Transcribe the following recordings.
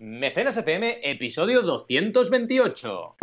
Mecenas FM, episodio 228.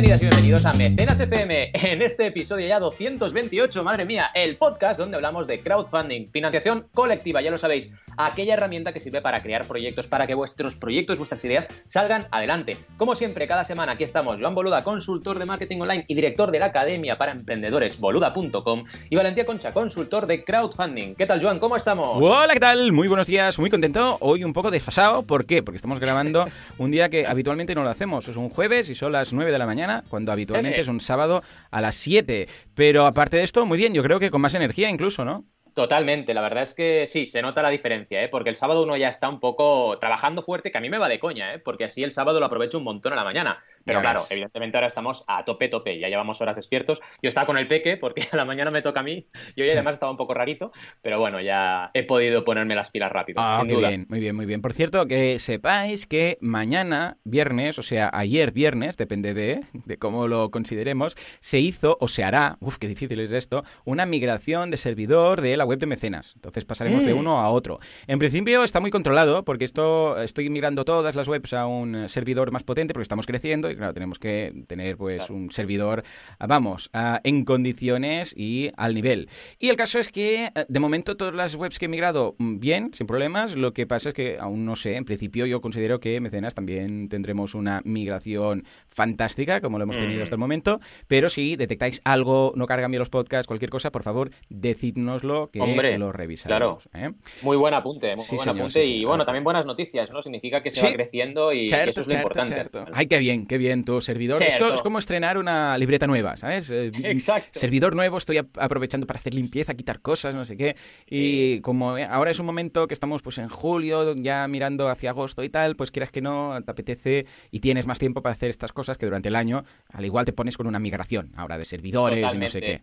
Bienvenidas y bienvenidos a Mecenas FM en este episodio ya 228, madre mía, el podcast donde hablamos de crowdfunding, financiación colectiva, ya lo sabéis, aquella herramienta que sirve para crear proyectos, para que vuestros proyectos, vuestras ideas salgan adelante. Como siempre, cada semana aquí estamos Joan Boluda, consultor de marketing online y director de la Academia para Emprendedores boluda.com y Valentía Concha, consultor de crowdfunding. ¿Qué tal, Joan? ¿Cómo estamos? Hola, ¿qué tal? Muy buenos días, muy contento. Hoy un poco desfasado, ¿por qué? Porque estamos grabando un día que habitualmente no lo hacemos. Es un jueves y son las 9 de la mañana cuando habitualmente es un sábado a las 7. Pero aparte de esto, muy bien, yo creo que con más energía incluso, ¿no? Totalmente, la verdad es que sí, se nota la diferencia, ¿eh? porque el sábado uno ya está un poco trabajando fuerte, que a mí me va de coña, ¿eh? porque así el sábado lo aprovecho un montón a la mañana. Pero claro, evidentemente ahora estamos a tope, tope, ya llevamos horas despiertos. Yo estaba con el peque porque a la mañana me toca a mí, y hoy además estaba un poco rarito, pero bueno, ya he podido ponerme las pilas rápido. Ah, muy bien, muy bien, muy bien. Por cierto, que sepáis que mañana, viernes, o sea, ayer viernes, depende de, de cómo lo consideremos, se hizo o se hará, uff, qué difícil es esto, una migración de servidor de la web de mecenas. Entonces pasaremos de mm. uno a otro. En principio está muy controlado porque esto estoy migrando todas las webs a un servidor más potente porque estamos creciendo y claro, tenemos que tener pues un servidor, ah, vamos, ah, en condiciones y al nivel. Y el caso es que eh, de momento todas las webs que he migrado mm, bien, sin problemas. Lo que pasa es que aún no sé, en principio yo considero que mecenas también tendremos una migración fantástica como lo hemos tenido hasta el mm. momento, pero si detectáis algo, no cargan bien los podcasts, cualquier cosa, por favor, decidnoslo que lo revisaremos. Claro. ¿eh? Muy buen apunte, muy buen apunte. y bueno, también buenas noticias, ¿no? Significa que se va creciendo y eso es lo importante. Ay, qué bien, qué bien tu servidor. Esto es como estrenar una libreta nueva, ¿sabes? Eh, Exacto. Servidor nuevo, estoy aprovechando para hacer limpieza, quitar cosas, no sé qué. Y como ahora es un momento que estamos pues en julio, ya mirando hacia agosto y tal, pues quieras que no, te apetece y tienes más tiempo para hacer estas cosas que durante el año, al igual te pones con una migración ahora de servidores y no sé qué.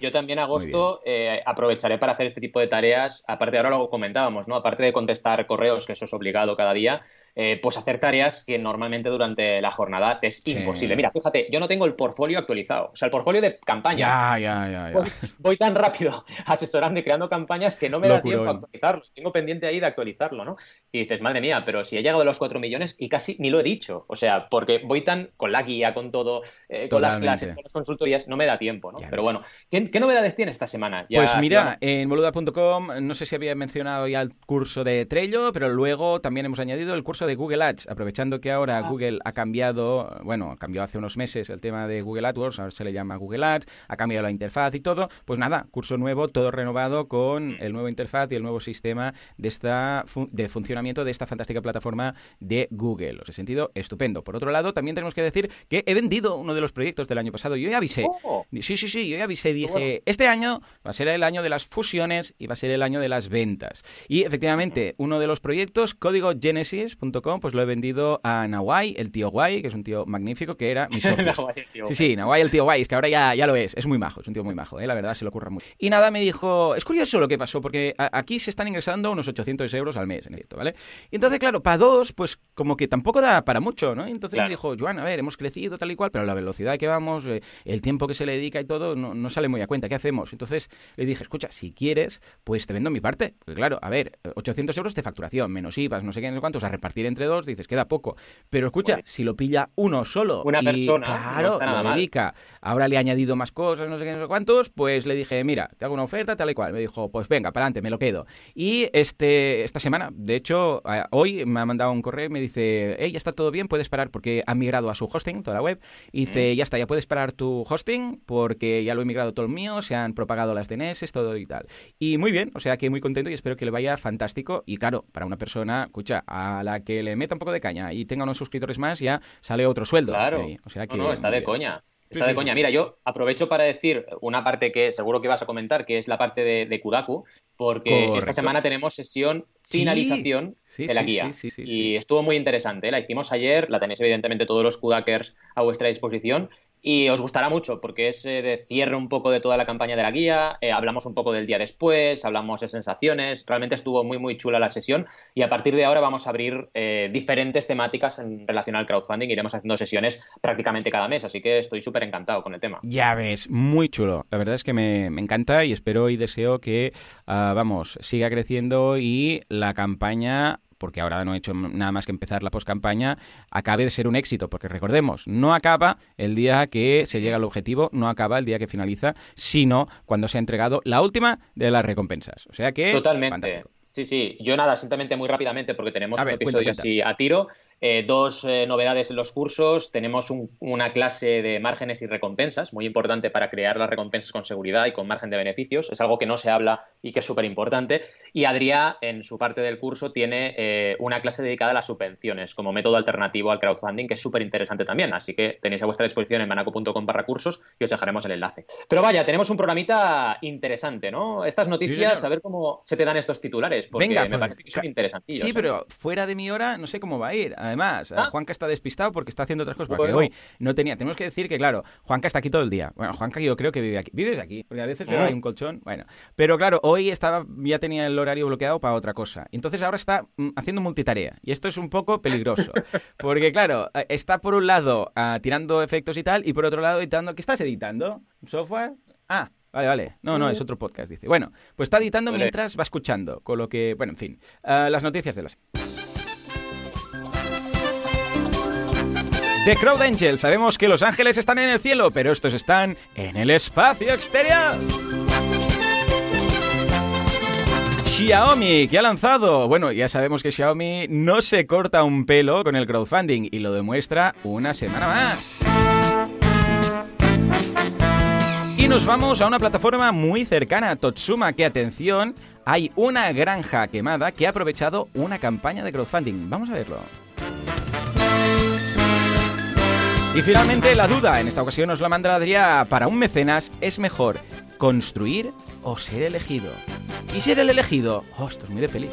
Yo también agosto eh, aprovecharé para hacer este tipo de tareas, aparte ahora lo comentábamos, ¿no? Aparte de contestar correos, que eso es obligado cada día, eh, pues hacer tareas que normalmente durante la jornada te es imposible. Mira, fíjate, yo no tengo el portfolio actualizado, o sea, el portfolio de campaña. Ya, ya, ya. Voy, tan rápido asesorando y creando campañas que no me da tiempo a actualizarlo. Tengo pendiente ahí de actualizarlo, ¿no? Y dices, madre mía, pero si he llegado a los 4 millones y casi ni lo he dicho. O sea, porque voy tan con la guía, con todo, eh, con las clases, con las consultorías, no me da tiempo, ¿no? pero bueno, ¿qué, novedades tiene esta semana? pues mira, en boluda.com, no sé si había mencionado ya el curso de Trello, pero luego también hemos añadido el curso de Google Ads, aprovechando que ahora ah. Google ha cambiado, bueno, cambió hace unos meses el tema de Google AdWords, ahora se le llama Google Ads, ha cambiado la interfaz y todo, pues nada, curso nuevo, todo renovado con el nuevo interfaz y el nuevo sistema de esta de funcionamiento de esta fantástica plataforma de Google. Os he sentido estupendo. Por otro lado, también tenemos que decir que he vendido uno de los proyectos del año pasado. Yo ya avisé. Oh. Sí, sí, sí, yo ya avisé. Dije, este año va a ser el año de las fusiones y va a ser el año de las ventas. Y efectivamente, uno de los proyectos, código genesis.com, pues lo he vendido a Nawai, el tío guay, que es un tío magnífico, que era mi socio. sí, sí, Nawai, el tío guay, es que ahora ya, ya lo es. Es muy majo, es un tío muy majo, ¿eh? la verdad, se lo ocurra mucho. Y nada, me dijo, es curioso lo que pasó, porque aquí se están ingresando unos 800 euros al mes en esto, ¿vale? Y entonces, claro, para dos, pues como que tampoco da para mucho, ¿no? Y entonces me dijo, Joan, a ver, hemos crecido tal y cual, pero la velocidad que vamos, eh, el tiempo que se le dedica y todo, no, no, sale muy a cuenta. ¿Qué hacemos? Entonces le dije, escucha, si quieres, pues te vendo mi parte. Porque claro, a ver, 800 euros de facturación, menos IVA, no sé qué, no sé cuántos, a repartir entre dos, dices, queda poco. Pero escucha, pues si lo pilla uno solo. Una persona. Claro, lo dedica. Ahora le he añadido más cosas, no sé qué, no sé cuántos, pues le dije, mira, te hago una oferta, tal y cual. Me dijo, pues venga, para adelante, me lo quedo. Y este, esta semana, de hecho, hoy me ha mandado un correo y me dice, hey, ya está todo bien, puedes parar porque ha migrado a su hosting, toda la web. Y dice, ya está, ya puedes parar tu hosting porque ya lo he migrado todo el mío, se han propagado las DNS, todo y tal. Y muy bien, o sea que muy contento y espero que le vaya fantástico. Y claro, para una persona, escucha, a la que le meta un poco de caña y tenga unos suscriptores más, ya sale otro sueldo. Claro. O sea que, no, está de coña. Está de coña. Mira, yo aprovecho para decir una parte que seguro que vas a comentar, que es la parte de, de Kudaku, porque esta semana tenemos sesión finalización de la guía. y estuvo muy interesante. La hicimos ayer, la tenéis evidentemente todos los Kudakers a vuestra disposición. Y os gustará mucho porque es eh, de cierre un poco de toda la campaña de la guía, eh, hablamos un poco del día después, hablamos de sensaciones, realmente estuvo muy muy chula la sesión y a partir de ahora vamos a abrir eh, diferentes temáticas en relación al crowdfunding, iremos haciendo sesiones prácticamente cada mes, así que estoy súper encantado con el tema. Ya ves, muy chulo, la verdad es que me, encanta y espero y deseo que, ah, vamos, siga creciendo y la campaña porque ahora no he hecho nada más que empezar la postcampaña, acabe de ser un éxito. Porque recordemos, no acaba el día que se llega al objetivo, no acaba el día que finaliza, sino cuando se ha entregado la última de las recompensas. O sea que. Totalmente. Sí, sí, yo nada, simplemente muy rápidamente porque tenemos un episodio así a tiro. Eh, dos eh, novedades en los cursos. Tenemos una clase de márgenes y recompensas, muy importante para crear las recompensas con seguridad y con margen de beneficios. Es algo que no se habla y que es súper importante. Y Adrià, en su parte del curso, tiene eh, una clase dedicada a las subvenciones como método alternativo al crowdfunding, que es súper interesante también. Así que tenéis a vuestra disposición en manaco.com barra cursos y os dejaremos el enlace. Pero vaya, tenemos un programita interesante, ¿no? Estas noticias, a ver cómo se te dan estos titulares, porque me pues, parece que son interesantillos. Sí, pero fuera de mi hora no sé cómo va a ir. Además, ah. Juanca está despistado porque está haciendo otras cosas. Porque hoy no tenía. Tenemos que decir que, claro, Juanca está aquí todo el día. Bueno, Juanca yo creo que vive aquí. ¿Vives aquí? Porque a veces veo hay un colchón. Bueno. Pero claro, hoy estaba, ya tenía el horario bloqueado para otra cosa. Entonces ahora está mm, haciendo multitarea. Y esto es un poco peligroso. Porque, claro, eh, está por un lado ah, tirando efectos y tal, y por otro lado editando. ¿Qué estás editando? ¿Un software? Ah, Vale, vale. No, no, es otro podcast, dice. Bueno, pues está editando mientras va escuchando, con lo que, bueno, en fin. Ah, las noticias de las... The Crowd Angel. Sabemos que los ángeles están en el cielo, pero estos están en el espacio exterior. Xiaomi, que ha lanzado. Bueno, ya sabemos que Xiaomi no se corta un pelo con el crowdfunding y lo demuestra una semana más. Nos vamos a una plataforma muy cercana a Totsuma, que atención, hay una granja quemada que ha aprovechado una campaña de crowdfunding. Vamos a verlo. Y finalmente la duda, en esta ocasión nos la manda Adrián, para un mecenas es mejor construir o ser elegido. Y ser el elegido, oh, esto es muy de peli.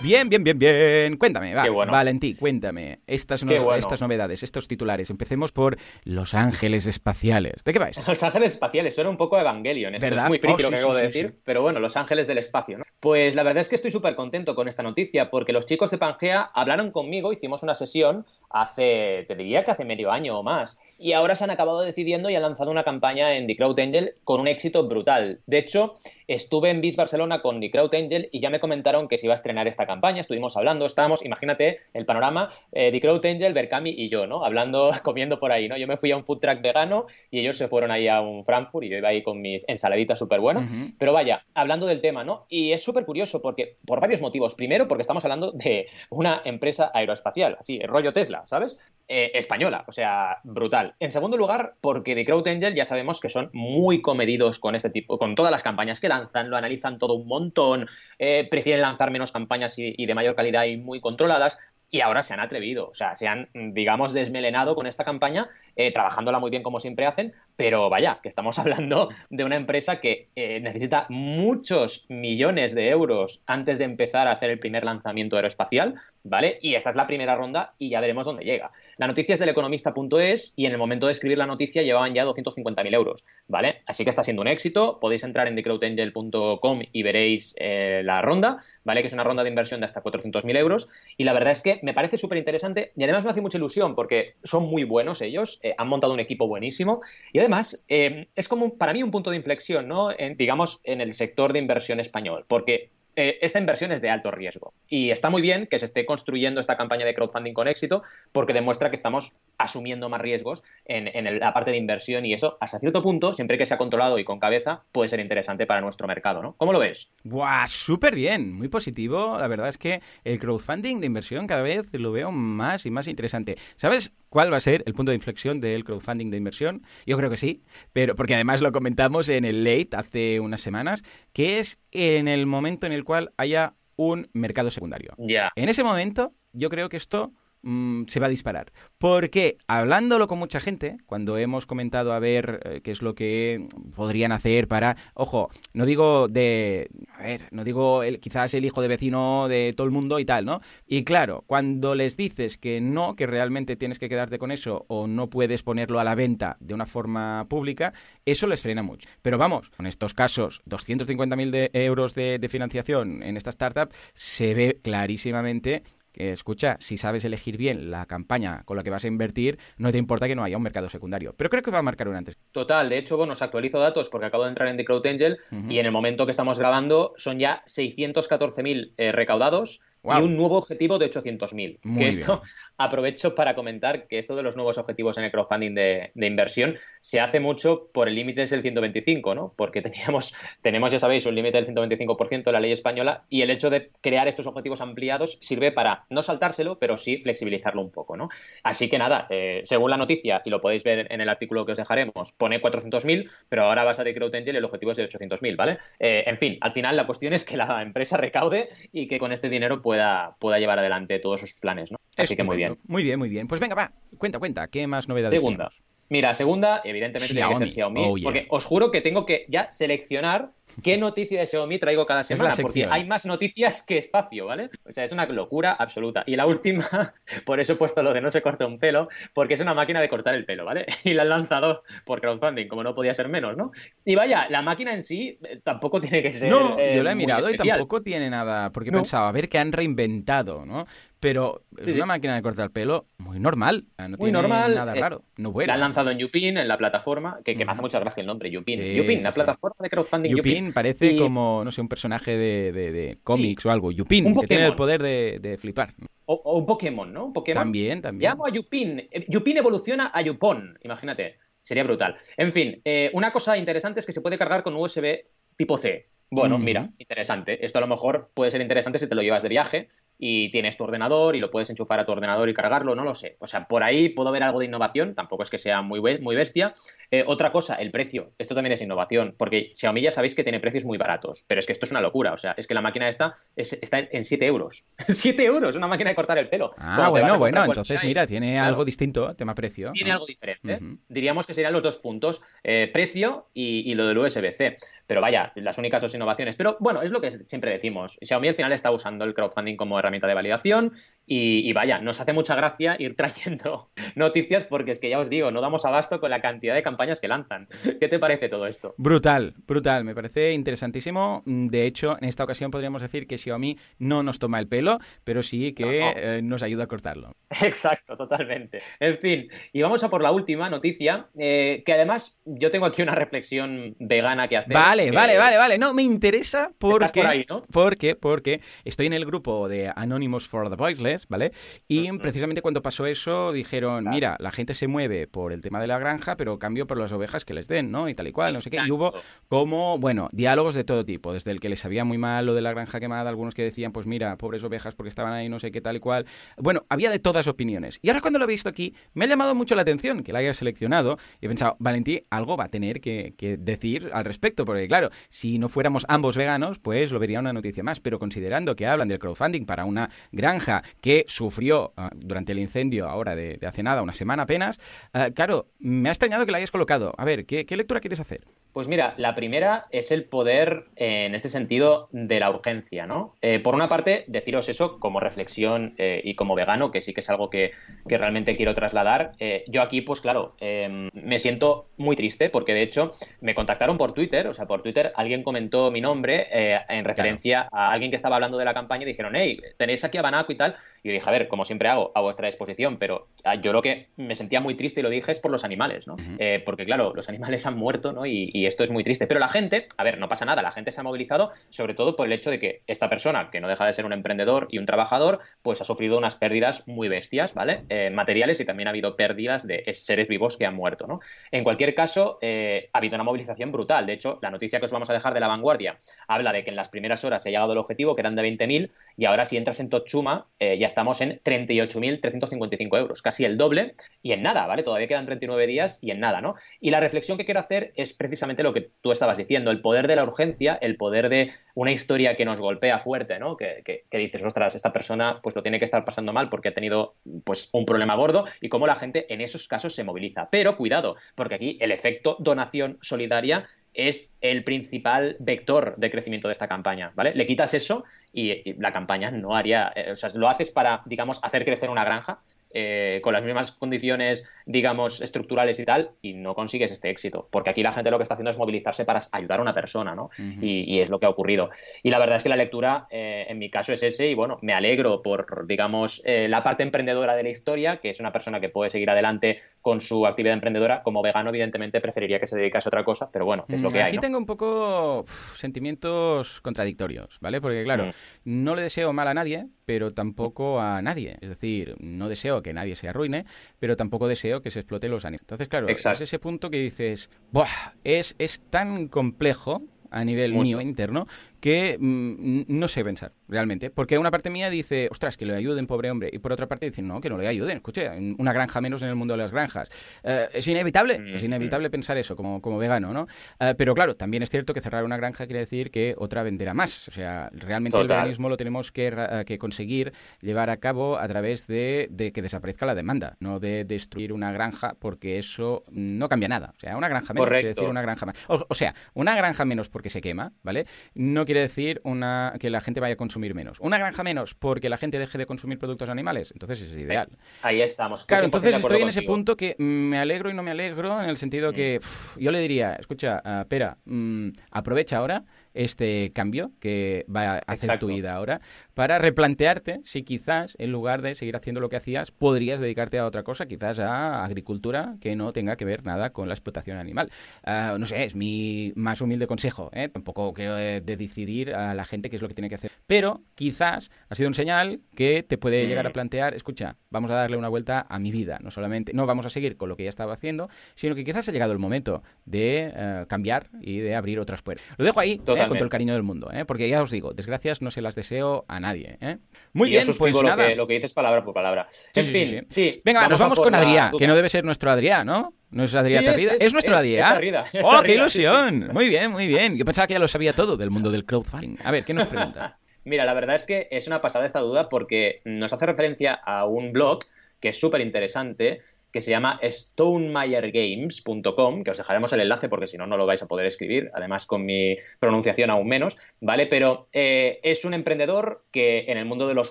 Bien, bien, bien, bien. Cuéntame, va, Valentí, cuéntame estas, estas novedades, estos titulares. Empecemos por Los Ángeles Espaciales. ¿De qué vais? Los Ángeles Espaciales, suena un poco Evangelion. Es muy friki oh, lo que acabo de decir, pero bueno, Los Ángeles del Espacio, ¿no? Pues la verdad es que estoy súper contento con esta noticia, porque los chicos de Pangea hablaron conmigo, hicimos una sesión hace, te diría que hace medio año o más, y ahora se han acabado decidiendo y han lanzado una campaña en The Crowd Angel con un éxito brutal. De hecho, estuve en BIS Barcelona con The Crowd Angel y ya me comentaron que se iba a estrenar esta campaña, estuvimos hablando, estábamos, imagínate el panorama, eh, The Crowd Angel, Berkami y yo, ¿no? Hablando, comiendo por ahí, ¿no? Yo me fui a un food truck vegano y ellos se fueron ahí a un Frankfurt y yo iba ahí con mis ensaladitas súper buenas. Pero vaya, hablando del tema, ¿no? Y es súper curioso porque, por varios motivos. Primero, porque estamos hablando de una empresa aeroespacial, así, rollo Tesla, ¿sabes? Eh, española, o sea, brutal. En segundo lugar, porque The Crowd Angel ya sabemos que son muy comedidos con este tipo, con todas las campañas que lanzan, lo analizan todo un montón, eh, prefieren lanzar menos campañas y, de mayor calidad y muy controladas, y ahora se han atrevido, o sea, se han, digamos, desmelenado con esta campaña, eh, trabajándola muy bien como siempre hacen, pero vaya, que estamos hablando de una empresa que eh, necesita muchos millones de euros antes de empezar a hacer el primer lanzamiento aeroespacial, ¿vale? Y esta es la primera ronda y ya veremos dónde llega. La noticia es del economista.es y en el momento de escribir la noticia llevaban ya 250.000 euros, ¿vale? Así que está siendo un éxito, podéis entrar en thecrowdangel.com y veréis eh, la ronda, ¿vale? Que es una ronda de inversión de hasta 400.000 euros y la verdad es que me parece súper interesante y además me hace mucha ilusión porque son muy buenos ellos, eh, han montado un equipo buenísimo y además eh, es como para mí un punto de inflexión, ¿no? digamos, en el sector de inversión español, porque eh, esta inversión es de alto riesgo. Y está muy bien que se esté construyendo esta campaña de crowdfunding con éxito porque demuestra que estamos asumiendo más riesgos en, la parte de inversión y eso, hasta cierto punto, siempre que sea controlado y con cabeza, puede ser interesante para nuestro mercado, ¿no? ¿Cómo lo ves? ¡Buah! Súper bien, muy positivo. La verdad es que el crowdfunding de inversión cada vez lo veo más y más interesante. ¿Sabes cuál va a ser el punto de inflexión del crowdfunding de inversión? Yo creo que sí, pero porque además lo comentamos en el late hace unas semanas, que es en el momento en el cual haya un mercado secundario. Ya. En ese momento, yo creo que esto mm, se va a disparar. Porque hablándolo con mucha gente, cuando hemos comentado a ver eh, qué es lo que podrían hacer para, ojo, no digo de, a ver, no digo el, quizás el hijo de vecino de todo el mundo y tal, ¿no? Y claro, cuando les dices que no, que realmente tienes que quedarte con eso o no puedes ponerlo a la venta de una forma pública, eso les frena mucho. Pero vamos, con estos casos, 250.000 de euros de, de financiación en esta startup, se ve clarísimamente escucha, si sabes elegir bien la campaña con la que vas a invertir, no te importa que no haya un mercado secundario. Pero creo que va a marcar un antes. Total, de hecho, bueno, os actualizo datos porque acabo de entrar en The Crowd Angel y en el momento que estamos grabando son ya 614.000 eh, recaudados y un nuevo objetivo de 800.000. Que esto aprovecho para comentar que esto de los nuevos objetivos en el crowdfunding de, inversión se hace mucho por el límite del 125, ¿no? Porque teníamos, tenemos, ya sabéis, un límite del 125% de la ley española y el hecho de crear estos objetivos ampliados sirve para no saltárselo, pero sí flexibilizarlo un poco, ¿no? Así que nada, eh, según la noticia, y lo podéis ver en el artículo que os dejaremos, pone 400.000, pero ahora vas a de CrowdAngel y el objetivo es de 800.000, ¿vale? Eh, en fin, al final la cuestión es que la empresa recaude y que con este dinero pueda, pueda llevar adelante todos sus planes, ¿no? Así que muy bien. Muy bien, muy bien. Pues venga, va, cuenta, cuenta, ¿qué más novedades Segunda. Mira, segunda, evidentemente tiene que ser Xiaomi. Oh, porque os juro que tengo que ya seleccionar qué noticia de Xiaomi traigo cada semana, porque hay más noticias que espacio, ¿vale? O sea, es una locura absoluta. Y la última, por eso he puesto lo de no se corta un pelo, porque es una máquina de cortar el pelo, ¿vale? Y la han lanzado por crowdfunding, como no podía ser menos, ¿no? Y vaya, la máquina en sí eh, tampoco tiene que ser. No, yo la he mirado y tampoco tiene nada, porque pensaba, a ver qué han reinventado, ¿no? Pero es una máquina de cortar pelo muy normal. No muy tiene normal. nada raro. No La han lanzado en Yupin, en la plataforma, que, me hace mucha gracia el nombre, Yupin. Yupin, la plataforma de crowdfunding Yupin. parece como, no sé, un personaje de, de, cómics o algo. Yupin, que tiene el poder de, flipar. O, un Pokémon, ¿no? Un Pokémon. También, también. Llamo a Yupin. Eh, Yupin evoluciona a Yupon, imagínate. Sería brutal. En fin, eh, una cosa interesante es que se puede cargar con USB tipo C. Bueno, mira, interesante. Esto a lo mejor puede ser interesante si te lo llevas de viaje y tienes tu ordenador y lo puedes enchufar a tu ordenador y cargarlo, no lo sé. O sea, por ahí puedo ver algo de innovación, tampoco es que sea muy, muy bestia. Eh, otra cosa, el precio. Esto también es innovación, porque Xiaomi ya sabéis que tiene precios muy baratos, pero es que esto es una locura. O sea, es que la máquina esta está en 7 euros. 7 euros, una máquina de cortar el pelo. Ah, bueno, bueno, entonces mira, tiene algo distinto, tema precio. Tiene algo diferente. Diríamos que serían los dos puntos, eh, precio y, y lo del USB-C. Pero vaya, las únicas dos innovaciones. Pero bueno, es lo que siempre decimos. Xiaomi al final está usando el crowdfunding como herramienta de validación y, vaya, nos hace mucha gracia ir trayendo noticias porque es que ya os digo, no damos abasto con la cantidad de campañas que lanzan. ¿Qué te parece todo esto? Brutal, brutal. Me parece interesantísimo. De hecho, en esta ocasión podríamos decir que Xiaomi no nos toma el pelo, pero sí que eh, nos ayuda a cortarlo. Exacto, totalmente. En fin, y vamos a por la última noticia, eh, que además yo tengo aquí una reflexión vegana que hacer. Vale Vale, vale, vale, vale. No, me interesa porque, porque, porque estoy en el grupo de Anonymous for the Voiceless, ¿vale? Y precisamente cuando pasó eso dijeron, mira, la gente se mueve por el tema de la granja, pero cambio por las ovejas que les den, ¿no? Y tal y cual, no sé qué. Y hubo como, bueno, diálogos de todo tipo, desde el que les sabía muy mal lo de la granja quemada, algunos que decían, pues mira, pobres ovejas porque estaban ahí, no sé qué, tal y cual. Bueno, había de todas opiniones. Y ahora cuando lo he visto aquí, me ha llamado mucho la atención que la haya seleccionado y he pensado, Valentí, algo va a tener que, que decir al respecto, porque claro, si no fuéramos ambos veganos, pues lo vería una noticia más. Pero considerando que hablan del crowdfunding para una granja que sufrió ah, durante el incendio ahora de, hace nada, una semana apenas, ah, claro, me ha extrañado que la hayas colocado. A ver, ¿qué, lectura quieres hacer? Pues mira, la primera es el poder, eh, en este sentido, de la urgencia, ¿no? Eh, por una parte, deciros eso como reflexión eh, y como vegano, que sí que es algo que, que realmente quiero trasladar. yo aquí, pues claro, em, me siento muy triste porque de hecho me contactaron por Twitter, o sea, por Twitter alguien comentó mi nombre en referencia a alguien que estaba hablando de la campaña y dijeron, hey, tenéis aquí a Banaco y tal. Y yo dije, a ver, como siempre hago, a vuestra disposición, pero ah, yo lo que me sentía muy triste y lo dije es por los animales, ¿no? Eh, porque claro, los animales han muerto, ¿no? Y, esto es muy triste. Pero la gente, a ver, no pasa nada, la gente se ha movilizado sobre todo por el hecho de que esta persona, que no deja de ser un emprendedor y un trabajador, pues ha sufrido unas pérdidas muy bestias, ¿vale? Eh, materiales y también ha habido pérdidas de seres vivos que han muerto, ¿no? En cualquier caso, ha habido una movilización brutal. De hecho, la noticia que os vamos a dejar de la vanguardia habla de que en las primeras horas se ha llegado al objetivo, que eran de 20.000, y ahora si entras en Tochuma eh, ya estamos en 38.355 euros, casi el doble, y en nada, ¿vale? Todavía quedan 39 días y en nada, ¿no? Y la reflexión que quiero hacer es precisamente lo que tú estabas diciendo, el poder de la urgencia, el poder de una historia que nos golpea fuerte, ¿no? Que, que, dices, ostras, esta persona pues lo tiene que estar pasando mal porque ha tenido pues un problema gordo y cómo la gente en esos casos se moviliza. Pero cuidado, porque aquí el efecto donación solidaria es el principal vector de crecimiento de esta campaña, ¿vale? Le quitas eso y, la campaña no haría, eh, o sea, lo haces para, digamos, hacer crecer una granja, eh, con las mismas condiciones, digamos, estructurales y tal, y no consigues este éxito. Porque aquí la gente lo que está haciendo es movilizarse para ayudar a una persona, ¿no? y, es lo que ha ocurrido. Y la verdad es que la lectura, eh, en mi caso, es ese, y bueno, me alegro por, digamos, eh, la parte emprendedora de la historia, que es una persona que puede seguir adelante con su actividad emprendedora. Como vegano, evidentemente, preferiría que se dedicase a otra cosa, pero bueno, es lo que hay. Aquí tengo un poco sentimientos contradictorios, ¿vale? Porque, claro, no le deseo mal a nadie, pero tampoco a nadie. Es decir, no deseo que nadie se arruine, pero tampoco deseo que se explote los ánimos. Entonces, claro, es ese punto que dices, Buah, es, es tan complejo a nivel mío interno que mm, no sé pensar, realmente. Porque una parte mía dice, ostras, que le ayuden, pobre hombre. Y por otra parte dicen, no, que no le ayuden. Escuche, una granja menos en el mundo de las granjas. Eh, es inevitable, es inevitable pensar eso como, como vegano, ¿no? Eh, pero claro, también es cierto que cerrar una granja quiere decir que otra venderá más. O sea, realmente el veganismo lo tenemos que, eh, que, conseguir llevar a cabo a través de, de, que desaparezca la demanda, no de destruir una granja, porque eso no cambia nada. O sea, una granja menos quiere decir una granja más. O, o sea, una granja menos porque se quema, ¿vale? No quiere decir una, que la gente vaya a consumir menos. Una granja menos porque la gente deje de consumir productos animales. Entonces es ideal. Ahí estamos. Claro, entonces estoy en ese punto que me alegro y no me alegro en el sentido que mm. yo le diría, escucha, uh, Pera, mm, aprovecha ahora este cambio que va a hacer tu vida ahora para replantearte si quizás en lugar de seguir haciendo lo que hacías podrías dedicarte a otra cosa, quizás a agricultura que no tenga que ver nada con la explotación animal. Ah, no sé, es mi más humilde consejo. ¿eh? Tampoco quiero de decidir a la gente qué es lo que tiene que hacer. Pero quizás ha sido un señal que te puede llegar a mm. plantear, escucha, vamos a darle una vuelta a mi vida. No solamente, no vamos a seguir con lo que ya estaba haciendo, sino que quizás ha llegado el momento de eh, cambiar y de abrir otras puertas. Lo dejo ahí, ¿eh? Con todo el cariño del mundo, ¿eh? porque ya os digo, desgracias no se las deseo a nadie. ¿eh? Muy bien, pues lo nada. Que, lo que dices palabra por palabra. en fin, sí, Venga, nos vamos con Adrián, que no debe ser nuestro Adrián, ¿no? ¿No es Adrián Tarrida? Es, nuestro Adrián. ¡Oh, qué ilusión! Muy bien, muy bien. Yo pensaba que ya lo sabía todo del mundo del crowdfunding. A ver, ¿qué nos pregunta? Mira, la verdad es que es una pasada esta duda porque nos hace referencia a un blog que es súper interesante que se llama stonemeyergames.com, que os dejaremos el enlace porque si no, no lo vais a poder escribir, además con mi pronunciación aún menos, ¿vale? Pero eh, es un emprendedor que en el mundo de los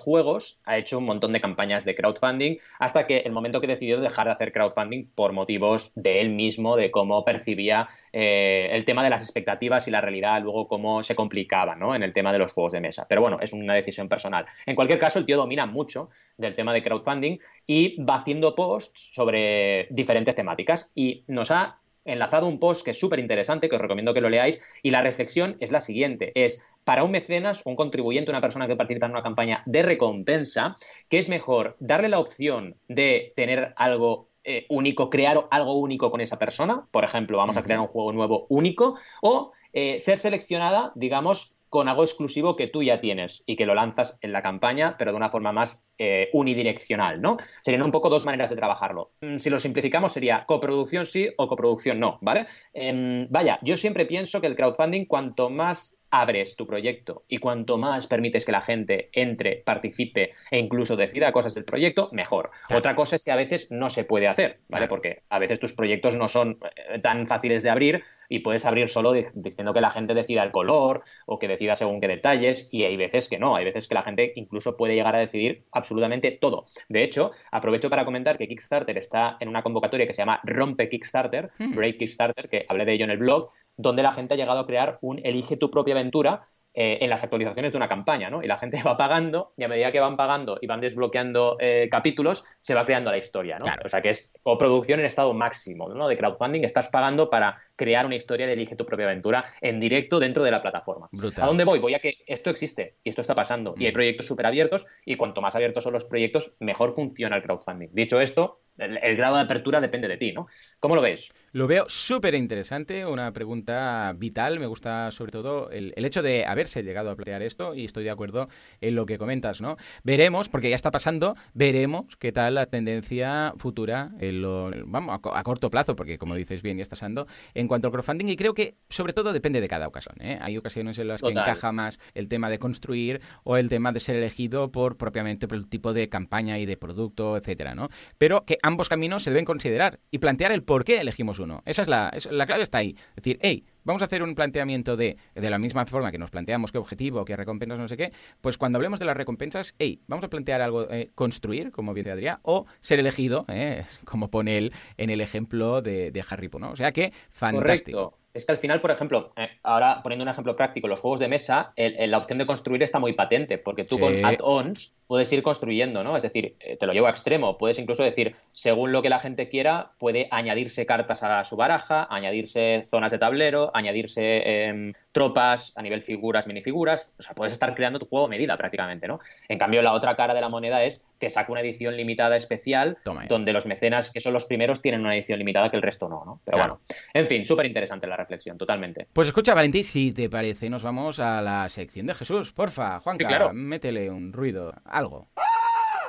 juegos ha hecho un montón de campañas de crowdfunding hasta que el momento que decidió dejar de hacer crowdfunding por motivos de él mismo, de cómo percibía eh, el tema de las expectativas y la realidad, luego cómo se complicaba, ¿no? En el tema de los juegos de mesa. Pero bueno, es una decisión personal. En cualquier caso, el tío domina mucho del tema de crowdfunding y va haciendo posts sobre sobre diferentes temáticas y nos ha enlazado un post que es súper interesante, que os recomiendo que lo leáis, y la reflexión es la siguiente, es para un mecenas, un contribuyente, una persona que participa en una campaña de recompensa, que es mejor darle la opción de tener algo eh, único, crear algo único con esa persona, por ejemplo, vamos a crear un juego nuevo único, o eh, ser seleccionada, digamos, con algo exclusivo que tú ya tienes y que lo lanzas en la campaña, pero de una forma más eh, unidireccional, ¿no? Serían un poco dos maneras de trabajarlo. Mm, si lo simplificamos sería coproducción sí o coproducción no, ¿vale? Em, vaya, yo siempre pienso que el crowdfunding, cuanto más abres tu proyecto y cuanto más permites que la gente entre, participe e incluso decida cosas del proyecto, mejor. Otra cosa es que a veces no se puede hacer, ¿vale? Porque a veces tus proyectos no son eh, tan fáciles de abrir y puedes abrir solo diciendo que la gente decida el color o que decida según qué detalles y hay veces que no, hay veces que la gente incluso puede llegar a decidir absolutamente todo. De hecho, aprovecho para comentar que Kickstarter está en una convocatoria que se llama Rompe Kickstarter, hmm. Break Kickstarter, que hablé de ello en el blog, donde la gente ha llegado a crear un elige tu propia aventura eh, en las actualizaciones de una campaña, ¿no? Y la gente va pagando y a medida que van pagando y van desbloqueando eh, capítulos, se va creando la historia, ¿no? O sea que es coproducción en estado máximo, ¿no? De crowdfunding, estás pagando para crear una historia de Elige tu propia aventura en directo dentro de la plataforma. ¿A dónde voy? Voy a que esto existe y esto está pasando y hay mm. proyectos súper abiertos y cuanto más abiertos son los proyectos, mejor funciona el crowdfunding. Dicho esto, el, grado de apertura depende de ti, ¿no? ¿Cómo lo ves? Lo veo súper interesante, una pregunta vital. Me gusta sobre todo el, hecho de haberse llegado a plantear esto y estoy de acuerdo en lo que comentas, ¿no? Veremos, porque ya está pasando, veremos qué tal la tendencia futura, en lo, vamos, a, corto plazo, porque como dices bien, ya está pasando, en cuanto al crowdfunding. Y creo que sobre todo depende de cada ocasión. ¿eh? Hay ocasiones en las que encaja más el tema de construir o el tema de ser elegido por propiamente por el tipo de campaña y de producto, etcétera, ¿no? Pero que ambos caminos se deben considerar y plantear el por qué elegimos uno. Esa es la, la clave está ahí. Es decir, hey, vamos a hacer un planteamiento de, de la misma forma que nos planteamos qué objetivo, qué recompensas, no sé qué, pues cuando hablemos de las recompensas, hey, vamos a plantear algo, eh, construir, como dice Adrián, o ser elegido, eh, como pone él en el ejemplo de, de Harry Potter, ¿no? O sea que, fantástico. Es que al final, por ejemplo, eh, ahora poniendo un ejemplo práctico, los juegos de mesa, la opción de construir está muy patente, porque tú con add-ons puedes ir construyendo, ¿no? Es decir, eh, te lo llevo a extremo. Puedes incluso decir, según lo que la gente quiera, puede añadirse cartas a su baraja, añadirse zonas de tablero, añadirse em, tropas a nivel figuras, minifiguras. O sea, puedes estar creando tu juego a medida prácticamente, ¿no? En cambio, la otra cara de la moneda es te saco una edición limitada especial donde los mecenas, que son los primeros, tienen una edición limitada que el resto no, ¿no? Pero bueno, en fin, súper interesante la reflexión, totalmente. Pues escucha, Valentín, si te parece, nos vamos a la sección de Jesús. Porfa, Juanca, claro. métele un ruido algo.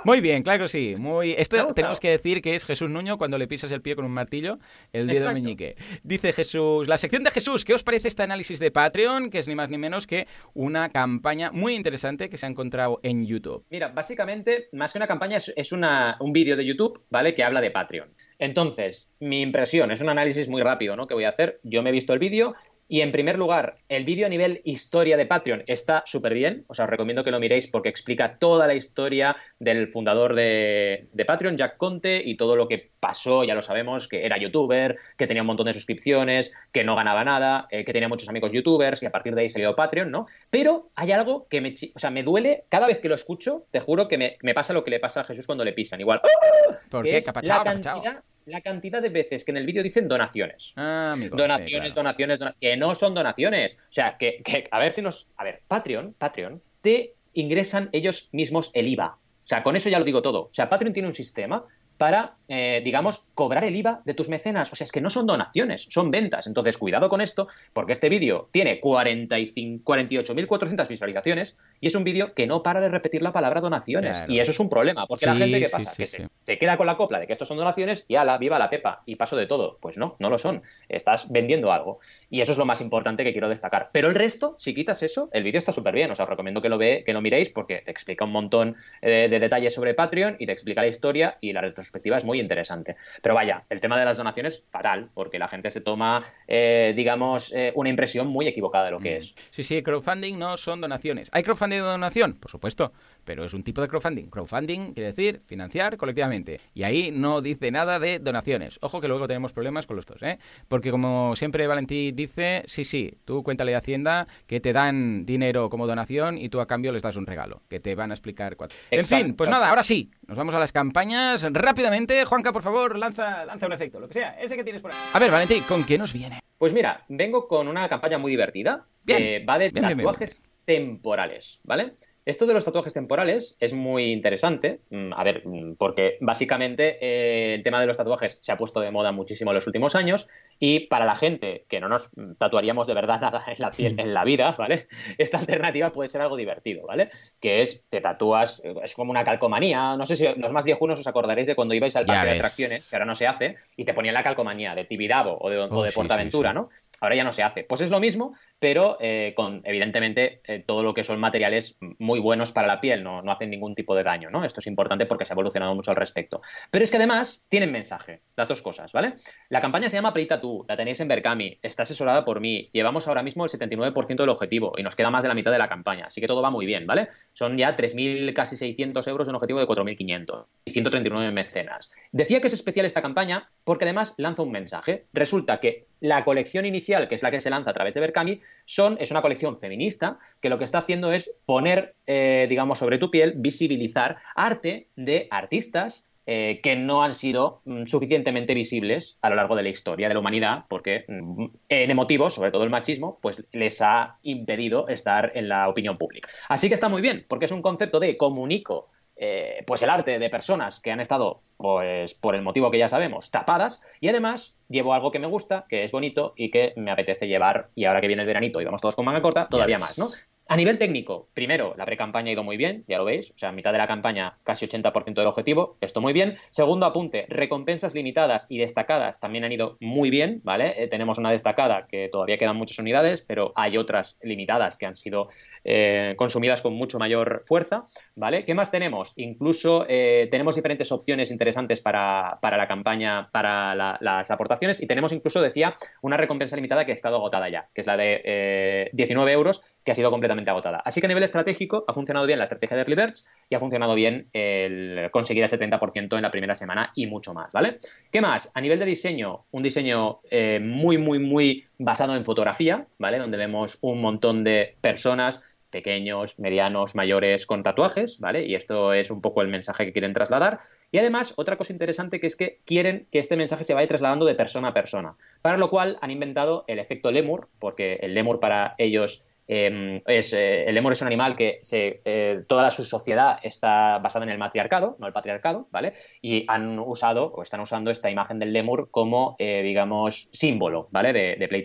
Muy bien, claro que sí. Muy... Esto tenemos que decir que es Jesús Nuño cuando le pisas el pie con un martillo, el dedo de meñique. Dice Jesús, la sección de Jesús, ¿qué os parece este análisis de Patreon? Que es ni más ni menos que una campaña muy interesante que se ha encontrado en YouTube. Mira, básicamente, más que una campaña, es, una, un vídeo de YouTube, ¿vale? Que habla de Patreon. Entonces, mi impresión, es un análisis muy rápido, ¿no? Que voy a hacer. Yo me he visto el vídeo y en primer lugar, el vídeo a nivel historia de Patreon está súper bien. O sea, os recomiendo que lo miréis porque explica toda la historia del fundador de, Patreon, Jack Conte, y todo lo que pasó, ya lo sabemos, que era youtuber, que tenía un montón de suscripciones, que no ganaba nada, eh, que tenía muchos amigos youtubers y a partir de ahí salió Patreon, ¿no? Pero hay algo que me, o sea, me duele cada vez que lo escucho, te juro que me, pasa lo que le pasa a Jesús cuando le pisan. Igual. ¿Por qué? la cantidad, la cantidad de veces que en el vídeo dicen donaciones. Ah, donaciones, donaciones, donaciones, que no son donaciones. O sea, que, a ver si nos... A ver, Patreon, Patreon, te ingresan ellos mismos el IVA. O sea, con eso ya lo digo todo. O sea, Patreon tiene un sistema para, eh, digamos, cobrar el IVA de tus mecenas. O sea, es que no son donaciones, son ventas. Entonces, cuidado con esto, porque este vídeo tiene 48.400 visualizaciones y es un vídeo que no para de repetir la palabra donaciones. Y eso es un problema, porque la gente, ¿qué pasa? que se, queda con la copla de que estos son donaciones y ala, viva la pepa, y paso de todo. Pues no, no lo son. Estás vendiendo algo. Y eso es lo más importante que quiero destacar. Pero el resto, si quitas eso, el vídeo está súper bien. Os recomiendo que lo, ve, que lo miréis porque te explica un montón eh, de detalles sobre Patreon y te explica la historia y la retrospectiva es muy interesante. Pero vaya, el tema de las donaciones, fatal, porque la gente se toma, eh, digamos, eh, una impresión muy equivocada de lo que mm. es. Sí, sí, crowdfunding no son donaciones. ¿Hay crowdfunding de donación? Por supuesto, pero es un tipo de crowdfunding. Crowdfunding quiere decir financiar colectivamente. Y ahí no dice nada de donaciones. Ojo que luego tenemos problemas con los dos, ¿eh? Porque como siempre Valentín dice, sí, sí, tú cuéntale a Hacienda que te dan dinero como donación y tú a cambio les das un regalo, que te van a explicar cuál. En fin, pues nada, ahora sí, nos vamos a las campañas rápidamente, Juanca, por favor, lanza, lanza un efecto, lo que sea, ese que tienes por ahí. A ver, Valentín, ¿con qué nos viene? Pues mira, vengo con una campaña muy divertida. Bien, va de tatuajes temporales, ¿vale? Esto de los tatuajes temporales es muy interesante, mm, a ver, mm, porque básicamente eh, el tema de los tatuajes se ha puesto de moda muchísimo en los últimos años y para la gente que no nos tatuaríamos de verdad nada en la piel en la vida, ¿vale? Esta alternativa puede ser algo divertido, ¿vale? Que es, te tatúas, es como una calcomanía, no sé si los más viejunos os acordaréis de cuando ibais al parque de atracciones, que ahora no se hace, y te ponían la calcomanía de Tibidabo o de, oh, de Portaventura, ¿no? Ahora ya no se hace. Pues es lo mismo, pero eh, con evidentemente eh, todo lo que son materiales muy buenos para la piel, no, no, hacen ningún tipo de daño, ¿no? Esto es importante porque se ha evolucionado mucho al respecto. Pero es que además tienen mensaje, las dos cosas, ¿vale? La campaña se llama Perita Tú, la tenéis en Berkami, está asesorada por mí, llevamos ahora mismo el 79% del objetivo y nos queda más de la mitad de la campaña, así que todo va muy bien, ¿vale? Son ya 3.000, casi 600 euros de un objetivo de 4.500 y 139 mecenas. Decía que es especial esta campaña porque además lanza un mensaje. Resulta que la colección inicial, que es la que se lanza a través de Berkami, son, es una colección feminista que lo que está haciendo es poner, eh, digamos, sobre tu piel, visibilizar arte de artistas eh, que no han sido mm, suficientemente visibles a lo largo de la historia de la humanidad, porque mm, en motivos, sobre todo el machismo, pues les ha impedido estar en la opinión pública. Así que está muy bien, porque es un concepto de comunico eh, pues el arte de personas que han estado, pues por el motivo que ya sabemos, tapadas, y además llevo algo que me gusta, que es bonito y que me apetece llevar, y ahora que viene el veranito y vamos todos con manga corta, todavía más, ¿no? A nivel técnico, primero, la pre-campaña ha ido muy bien, ya lo veis, o sea, mitad de la campaña, casi 80% del objetivo, esto muy bien. Segundo apunte, recompensas limitadas y destacadas también han ido muy bien, ¿vale? Eh, tenemos una destacada que todavía quedan muchas unidades, pero hay otras limitadas que han sido eh, consumidas con mucho mayor fuerza, ¿vale? ¿Qué más tenemos? Incluso eh, tenemos diferentes opciones interesantes para, la campaña, para las aportaciones y tenemos incluso, decía, una recompensa limitada que ha estado agotada ya, que es la de 19 euros que ha sido completamente agotada. Así que a nivel estratégico ha funcionado bien la estrategia de Early y ha funcionado bien conseguir ese 30% en la primera semana y mucho más, ¿vale? ¿Qué más? A nivel de diseño, un diseño eh, muy, muy, muy basado en fotografía, ¿vale? Donde vemos un montón de personas pequeños, medianos, mayores con tatuajes, ¿vale? Y esto es un poco el mensaje que quieren trasladar. Y además, otra cosa interesante que es que quieren que este mensaje se vaya trasladando de persona a persona, para lo cual han inventado el efecto lemur, porque el lemur para ellos Em, es, eh, el lemur es un animal que se, eh, toda su sociedad está basada en el matriarcado, no el patriarcado, ¿vale? Y han usado o están usando esta imagen del lemur como, eh, digamos, símbolo, ¿vale? De, de Play.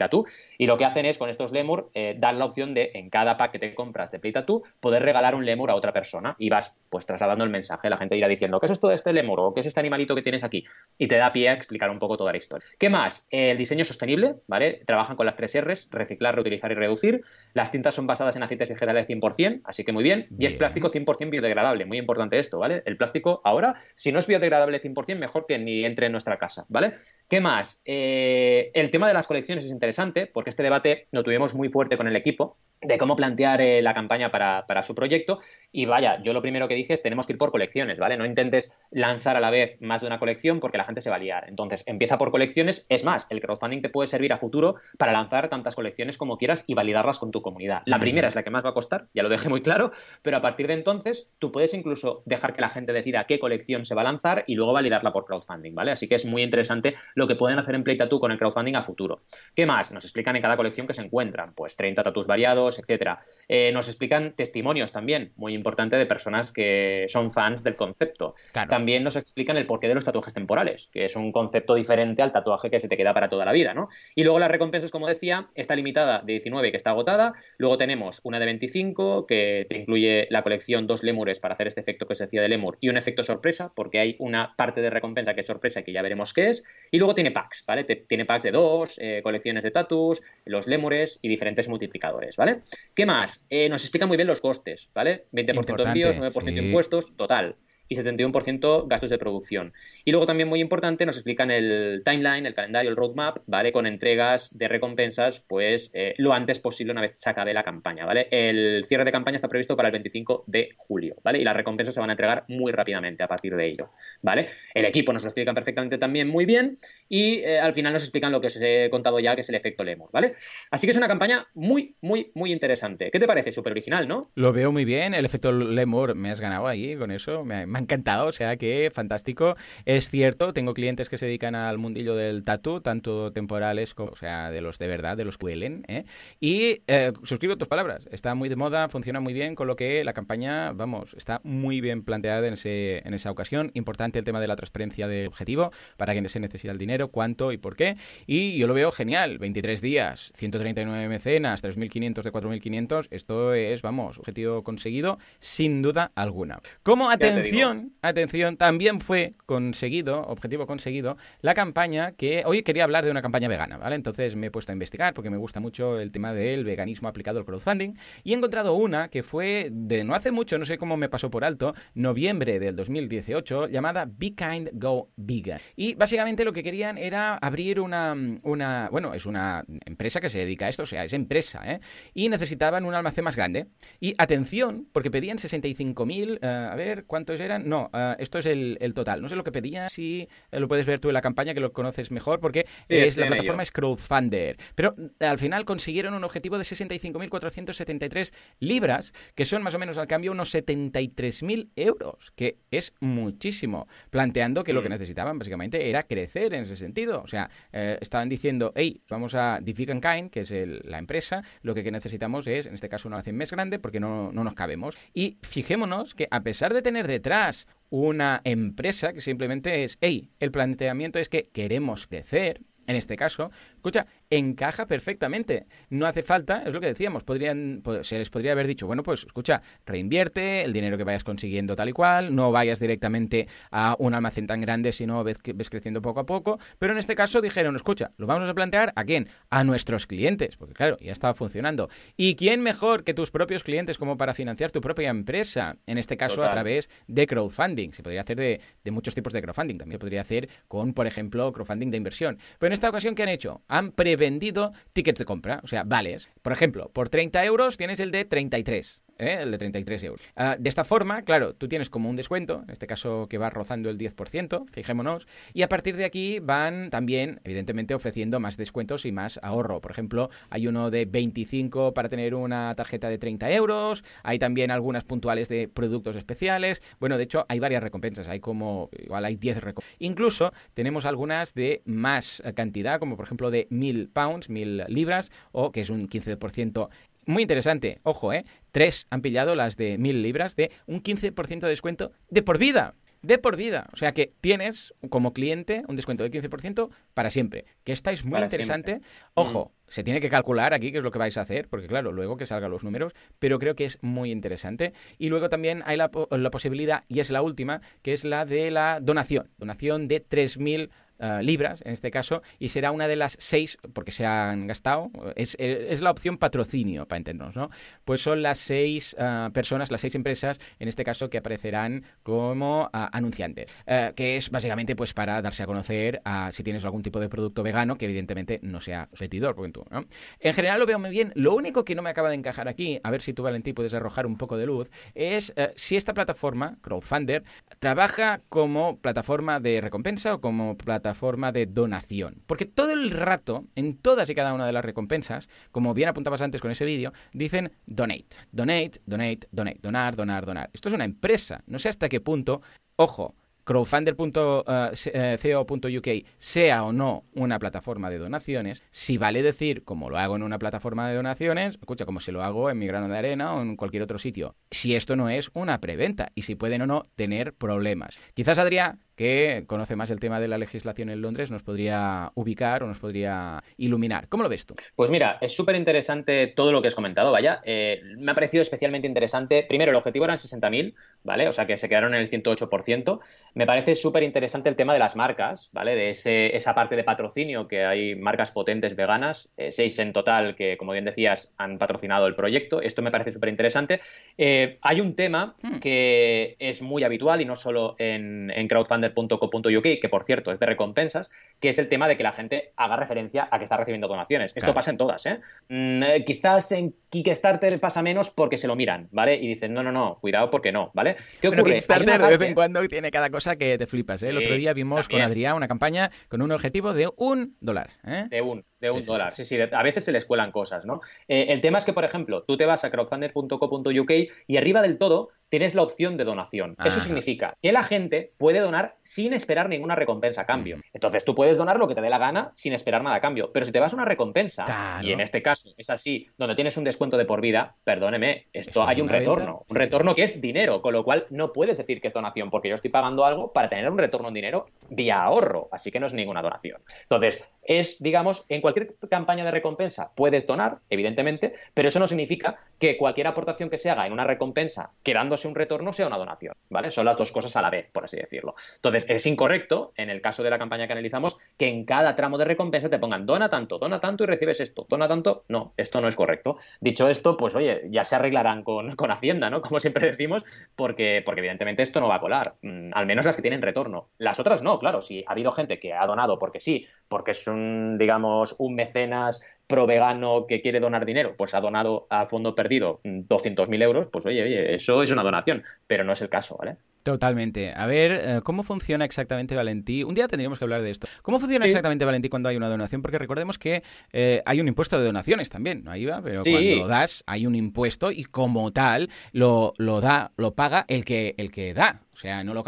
Y lo que hacen es, con estos lemur, dar la opción de, en cada pack que te compras de Play poder regalar un lemur a otra persona. Y vas, pues, trasladando el mensaje. La gente irá diciendo, ¿qué es esto de este lemur? ¿O qué es este animalito que tienes aquí? Y te da pie a explicar un poco toda la historia. ¿Qué más? el diseño sostenible, ¿vale? Trabajan con las tres R's, reciclar, reutilizar y reducir. Las tintas son basadas en aceites vegetales 100%, así que muy bien. Y es plástico 100% biodegradable, muy importante esto, ¿vale? El plástico ahora, si no es biodegradable 100%, mejor que ni entre en nuestra casa, ¿vale? ¿Qué más? Eh, el tema de las colecciones es interesante porque este debate lo tuvimos muy fuerte con el equipo de cómo plantear eh, la campaña para, para, su proyecto. Y vaya, yo lo primero que dije es tenemos que ir por colecciones, ¿vale? No intentes lanzar a la vez más de una colección porque la gente se va a liar. Entonces, empieza por colecciones. Es más, el crowdfunding te puede servir a futuro para lanzar tantas colecciones como quieras y validarlas con tu comunidad. La primera es la que más va a costar, ya lo dejé muy claro, pero a partir de entonces tú puedes incluso dejar que la gente decida qué colección se va a lanzar y luego validarla por crowdfunding, ¿vale? Así que es muy interesante lo que pueden hacer en Play Tattoo con el crowdfunding a futuro. ¿Qué más? Nos explican en cada colección que se encuentran, pues 30 tatus variados, etcétera. Eh, nos explican testimonios también, muy importante, de personas que son fans del concepto. También nos explican el porqué de los tatuajes temporales, que es un concepto diferente al tatuaje que se te queda para toda la vida, ¿no? Y luego las recompensas, como decía, está limitada de 19 que está agotada, luego tenemos una de 25 que te incluye la colección dos lemures para hacer este efecto que se decía de lemur y un efecto sorpresa, porque hay una parte de recompensa que es sorpresa que ya veremos qué es, y luego tiene packs, ¿vale? tiene packs de dos, eh, colecciones de tatus, los lemures y diferentes multiplicadores, ¿vale? ¿Qué más? Eh, nos explica muy bien los costes, ¿vale? 20% de envíos, 9% de impuestos, total y 71% gastos de producción. Y luego también muy importante nos explican el timeline, el calendario, el roadmap, ¿vale? Con entregas de recompensas, pues eh, lo antes posible una vez se acabe la campaña, ¿vale? El cierre de campaña está previsto para el 25 de julio, ¿vale? Y las recompensas se van a entregar muy rápidamente a partir de ello, ¿vale? El equipo nos lo explican perfectamente también muy bien y eh, al final nos explican lo que os he contado ya, que es el efecto Lemur, ¿vale? Así que es una campaña muy, muy, muy interesante. ¿Qué te parece? Súper original, ¿no? Lo veo muy bien, el efecto Lemur, me has ganado ahí con eso, me, me ha encantado, o sea que fantástico. Es cierto, tengo clientes que se dedican al mundillo del tatu, tanto temporales como, o sea, de los de verdad, de los que huelen, ¿eh? Y eh, suscribo tus palabras, está muy de moda, funciona muy bien, con lo que la campaña, vamos, está muy bien planteada en, ese, en esa ocasión. Importante el tema de la transparencia del objetivo, para quienes se necesita el dinero, cuánto y por qué. Y yo lo veo genial, 23 días, 139 mecenas, 3.500 de 4.500, esto es, vamos, objetivo conseguido sin duda alguna. Como atención, atención, también fue conseguido, objetivo conseguido, la campaña que hoy quería hablar de una campaña vegana, ¿vale? Entonces me he puesto a investigar porque me gusta mucho el tema del veganismo aplicado al crowdfunding y he encontrado una que fue de no hace mucho, no sé cómo me pasó por alto, noviembre del 2018, llamada Be Kind Go Vegan. Y básicamente lo que querían era abrir una, una bueno, es una empresa que se dedica a esto, o sea, es empresa, ¿eh? Y necesitaban un almacén más grande. Y atención, porque pedían 65.000, uh, a ver, ¿cuántos eran? No, Ah, esto es el, total. No sé lo que pedía, si eh, lo puedes ver tú en la campaña, que lo conoces mejor, porque es, la plataforma es Crowdfunder. Pero mm, al final consiguieron un objetivo de 65.473 libras, que son más o menos al cambio unos 73.000 euros, que es muchísimo, planteando que lo que mm. necesitaban básicamente era crecer en ese sentido. O sea, eh, estaban diciendo, hey, vamos a Diffic Kind, que es la empresa, lo que necesitamos es, en este caso, una almacén más grande porque no, no nos cabemos. Y fijémonos que a pesar de tener detrás una empresa que simplemente es, hey, el planteamiento es que queremos crecer, en este caso, escucha, encaja perfectamente. No hace falta, es lo que decíamos, podrían, se les podría haber dicho, bueno, pues escucha, reinvierte el dinero que vayas consiguiendo tal y cual, no vayas directamente a un almacén tan grande, sino ves, ves creciendo poco a poco. Pero en este caso dijeron, escucha, lo vamos a plantear a quién? A nuestros clientes, porque claro, ya estaba funcionando. ¿Y quién mejor que tus propios clientes como para financiar tu propia empresa? En este caso, a través de crowdfunding. Se podría hacer de, de muchos tipos de crowdfunding. También podría hacer con, por ejemplo, crowdfunding de inversión. Pero en esta ocasión, ¿qué han hecho? Han prevendido tickets de compra, o sea, vales. Por ejemplo, por 30 euros tienes el de 33. ¿Eh? el de 33 euros. Ah, de esta forma, claro, tú tienes como un descuento, en este caso que va rozando el 10%, fijémonos, y a partir de aquí van también, evidentemente, ofreciendo más descuentos y más ahorro. Por ejemplo, hay uno de 25 para tener una tarjeta de 30 euros, hay también algunas puntuales de productos especiales. Bueno, de hecho, hay varias recompensas, hay como, igual hay 10 recompensas. Incluso tenemos algunas de más cantidad, como por ejemplo de 1000 pounds, 1000 libras, o que es un 15% muy interesante, ojo, ¿eh? Tres han pillado las de mil libras de un 15% de descuento de por vida. De por vida. O sea que tienes como cliente un descuento del 15% para siempre. Que esta es muy interesante. Ojo, mm. se tiene que calcular aquí qué es lo que vais a hacer, porque claro, luego que salgan los números, pero creo que es muy interesante. Y luego también hay la, la posibilidad, y es la última, que es la de la donación. Donación de 3.000 eh, libras, en este caso, y será una de las seis, porque se han gastado, es, es la opción patrocinio, para entendernos, ¿no? Pues son las seis eh, personas, las seis empresas, en este caso, que aparecerán como uh, anunciantes, que es básicamente pues para darse a conocer a, si tienes algún tipo de producto vegano, que evidentemente no sea competidor, porque tú. En general lo veo muy bien, lo único que no me acaba de encajar aquí, a ver si tú, Valentín, puedes arrojar un poco de luz, es si esta plataforma, Crowdfunder, trabaja como plataforma de recompensa o como plataforma forma de donación. Porque todo el rato, en todas y cada una de las recompensas, como bien apuntabas antes con ese vídeo, dicen donate, donate, donate, donate, donar, donar, donar. Esto es una empresa. No sé hasta qué punto, ojo, crowdfunder.co.uk eh, sea o no una plataforma de donaciones, si vale decir, como lo hago en una plataforma de donaciones, escucha, como si lo hago en mi grano de arena o en cualquier otro sitio, si esto no es una preventa y si pueden o no tener problemas. Quizás Adrián que conoce más el tema de la legislación en Londres, nos podría ubicar o nos podría iluminar. ¿Cómo lo ves tú? Pues mira, es súper interesante todo lo que has comentado, vaya. Eh, me ha parecido especialmente interesante. Primero, el objetivo eran 60.000, ¿vale? O sea, que se quedaron en el 108%. Me parece súper interesante el tema de las marcas, ¿vale? De ese, esa parte de patrocinio, que hay marcas potentes veganas, eh, seis en total que, como bien decías, han patrocinado el proyecto. Esto me parece súper interesante. Eh, hay un tema hmm. que es muy habitual y no solo en, en crowdfunding que por cierto es de recompensas, que es el tema de que la gente haga referencia a que está recibiendo donaciones. Esto pasa en todas, ¿eh? Mm, ¿eh? Quizás en Kickstarter pasa menos porque se lo miran, ¿vale? Y dicen, no, no, no, cuidado porque no, ¿vale? ¿Qué ocurre? Kickstarter de vez en cuando tiene cada cosa que te flipas, ¿eh? El otro día vimos con Adrián una campaña con un objetivo de un dólar, ¿eh? De un, de un dólar, sí, sí, a veces se les cuelan cosas, ¿no? Eh, el tema es que, por ejemplo, tú te vas a crowdfunder.co.uk y arriba del todo tienes la opción de donación. Eso significa que la gente puede donar sin esperar ninguna recompensa a cambio. Entonces tú puedes donar lo que te dé la gana sin esperar nada a cambio. Pero si te vas a una recompensa, y en este caso es así, donde tienes un descuento de por vida, perdóneme, esto, hay un retorno. un retorno que es dinero, con lo cual no puedes decir que es donación, porque yo estoy pagando algo para tener un retorno en dinero vía ahorro. Así que no es ninguna donación. Entonces, es, digamos, en cualquier campaña de recompensa puedes donar, evidentemente, pero eso no significa que cualquier aportación que se haga en una recompensa quedándose un retorno sea una donación, ¿vale? Son las dos cosas a la vez, por así decirlo. Entonces, es incorrecto, en el caso de la campaña que analizamos, que en cada tramo de recompensa te pongan dona tanto, dona tanto y recibes esto, dona tanto. No, esto no es correcto. Dicho esto, pues oye, ya se arreglarán con, Hacienda, ¿no? Como siempre decimos, porque, porque evidentemente esto no va a colar, mm, al menos las que tienen retorno. Las otras no, claro, si ha habido gente que ha donado porque sí, porque es un, digamos, un mecenas pro vegano que quiere donar dinero, pues ha donado a fondo perdido 200.000 euros, pues oye, oye, eso es una donación, pero no es el caso, ¿vale? Totalmente. A ver, eh, ¿cómo funciona exactamente Valentí? Un día tendríamos que hablar de esto. ¿Cómo funciona exactamente Valentí cuando hay una donación? Porque recordemos que eh, hay un impuesto de donaciones también, ¿no, Iba? Pero cuando lo das hay un impuesto y como tal lo, lo da, lo paga el que, el que da. O sea, no lo,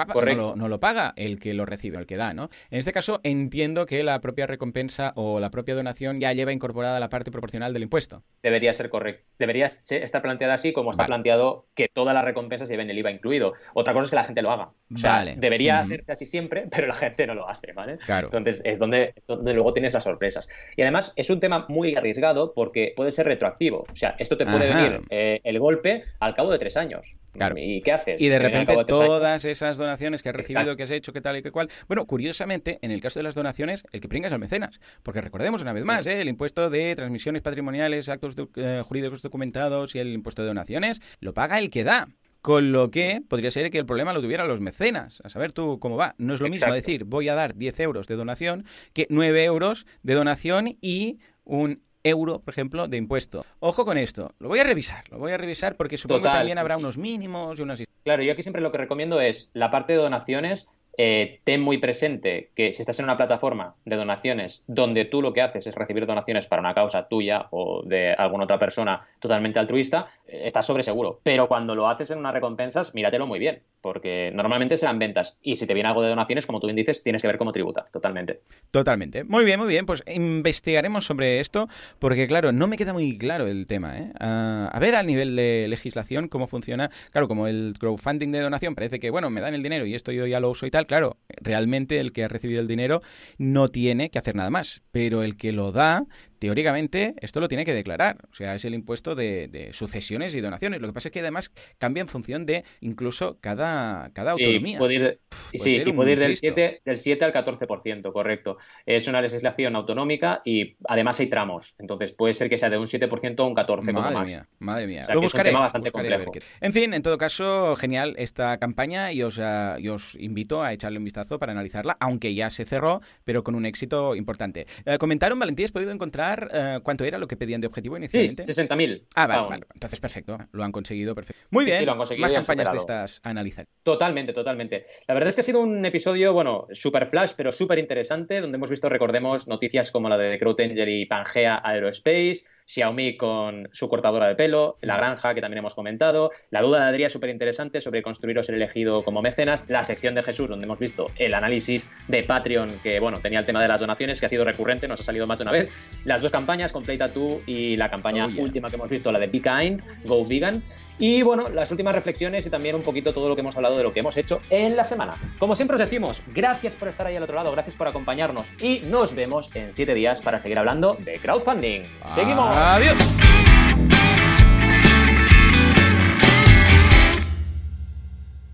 no, lo, paga el que lo recibe, el que da, ¿no? En este caso, entiendo que la propia recompensa o la propia donación ya lleva incorporada la parte proporcional del impuesto. Debería ser correcto. Debería estar planteada así como está planteado que todas las recompensas lleven el IVA incluido. Otra cosa es que la gente lo haga. O sea, debería hacerse así siempre, pero la gente no lo hace, ¿vale? Claro. Entonces, es donde, donde luego tienes las sorpresas. Y además, es un tema muy arriesgado porque puede ser retroactivo. O sea, esto te puede venir eh, el golpe al cabo de tres años. ¿Y qué haces? Y de repente todas esas donaciones que has recibido, que has hecho, que tal y que cual. Bueno, curiosamente, en el caso de las donaciones, el que pringa es al mecenas. Porque recordemos una vez más, ¿eh? el impuesto de transmisiones patrimoniales, actos eh, jurídicos documentados y el impuesto de donaciones, lo paga el que da. Con lo que podría ser que el problema lo tuvieran los mecenas. A saber tú cómo va. No es lo mismo decir voy a dar 10 euros de donación que 9 euros de donación y un euro, por ejemplo, de impuesto. Ojo con esto, lo voy a revisar, lo voy a revisar porque supongo que también habrá unos mínimos y unas... Claro, yo aquí siempre lo que recomiendo es la parte de donaciones, eh, ten muy presente que si estás en una plataforma de donaciones donde tú lo que haces es recibir donaciones para una causa tuya o de alguna otra persona totalmente altruista, eh, estás sobre seguro. Pero cuando lo haces en unas recompensas, míratelo muy bien, porque normalmente serán ventas. Y si te viene algo de donaciones, como tú bien dices, tienes que ver cómo tributa, totalmente. Totalmente. Muy bien, muy bien. Pues investigaremos sobre esto, porque claro, no me queda muy claro el tema. ¿eh? Ah, a ver, a nivel de legislación, cómo funciona. Claro, como el crowdfunding de donación, parece que, bueno, me dan el dinero y esto yo ya lo uso y tal claro, realmente el que ha recibido el dinero no tiene que hacer nada más, pero el que lo da teóricamente esto lo tiene que declarar. O sea, es el impuesto de, sucesiones y donaciones. Lo que pasa es que además cambia en función de incluso cada, cada autonomía. Puede ir, sí, y puede ir del 7, del 7 al 14%, correcto. Es una legislación autonómica y además hay tramos. Entonces puede ser que sea de un 7% a un 14% madre más. Mía, madre mía, lo buscaré. bastante complejo. En fin, en todo caso, genial esta campaña y os, ah, os, invito a echarle un vistazo para analizarla, aunque ya se cerró, pero con un éxito importante. Eh, comentaron, Valentín, ¿has podido encontrar eh, cuánto era lo que pedían de objetivo inicialmente. Sí, 60.000. Ah, vale, vale, Entonces, perfecto. Lo han conseguido, perfecto. Muy bien. lo han conseguido Más campañas de estas a analizar. Totalmente, totalmente. La verdad es que ha sido un episodio, bueno, super flash, pero súper interesante, donde hemos visto, recordemos, noticias como la de Angel y Pangea Aerospace, Xiaomi con su cortadora de pelo, la granja que también hemos comentado, la duda de Adrián súper interesante sobre construir o ser elegido como mecenas, la sección de Jesús donde hemos visto el análisis de Patreon que bueno, tenía el tema de las donaciones que ha sido recurrente, nos ha salido más de una vez, las dos campañas, Complete Tattoo y la campaña oh, última que hemos visto, la de Be Kind, Go Vegan. Y bueno, las últimas reflexiones y también un poquito todo lo que hemos hablado de lo que hemos hecho en la semana. Como siempre os decimos, gracias por estar ahí al otro lado, gracias por acompañarnos y nos vemos en siete días para seguir hablando de crowdfunding. ¡Seguimos! Adiós.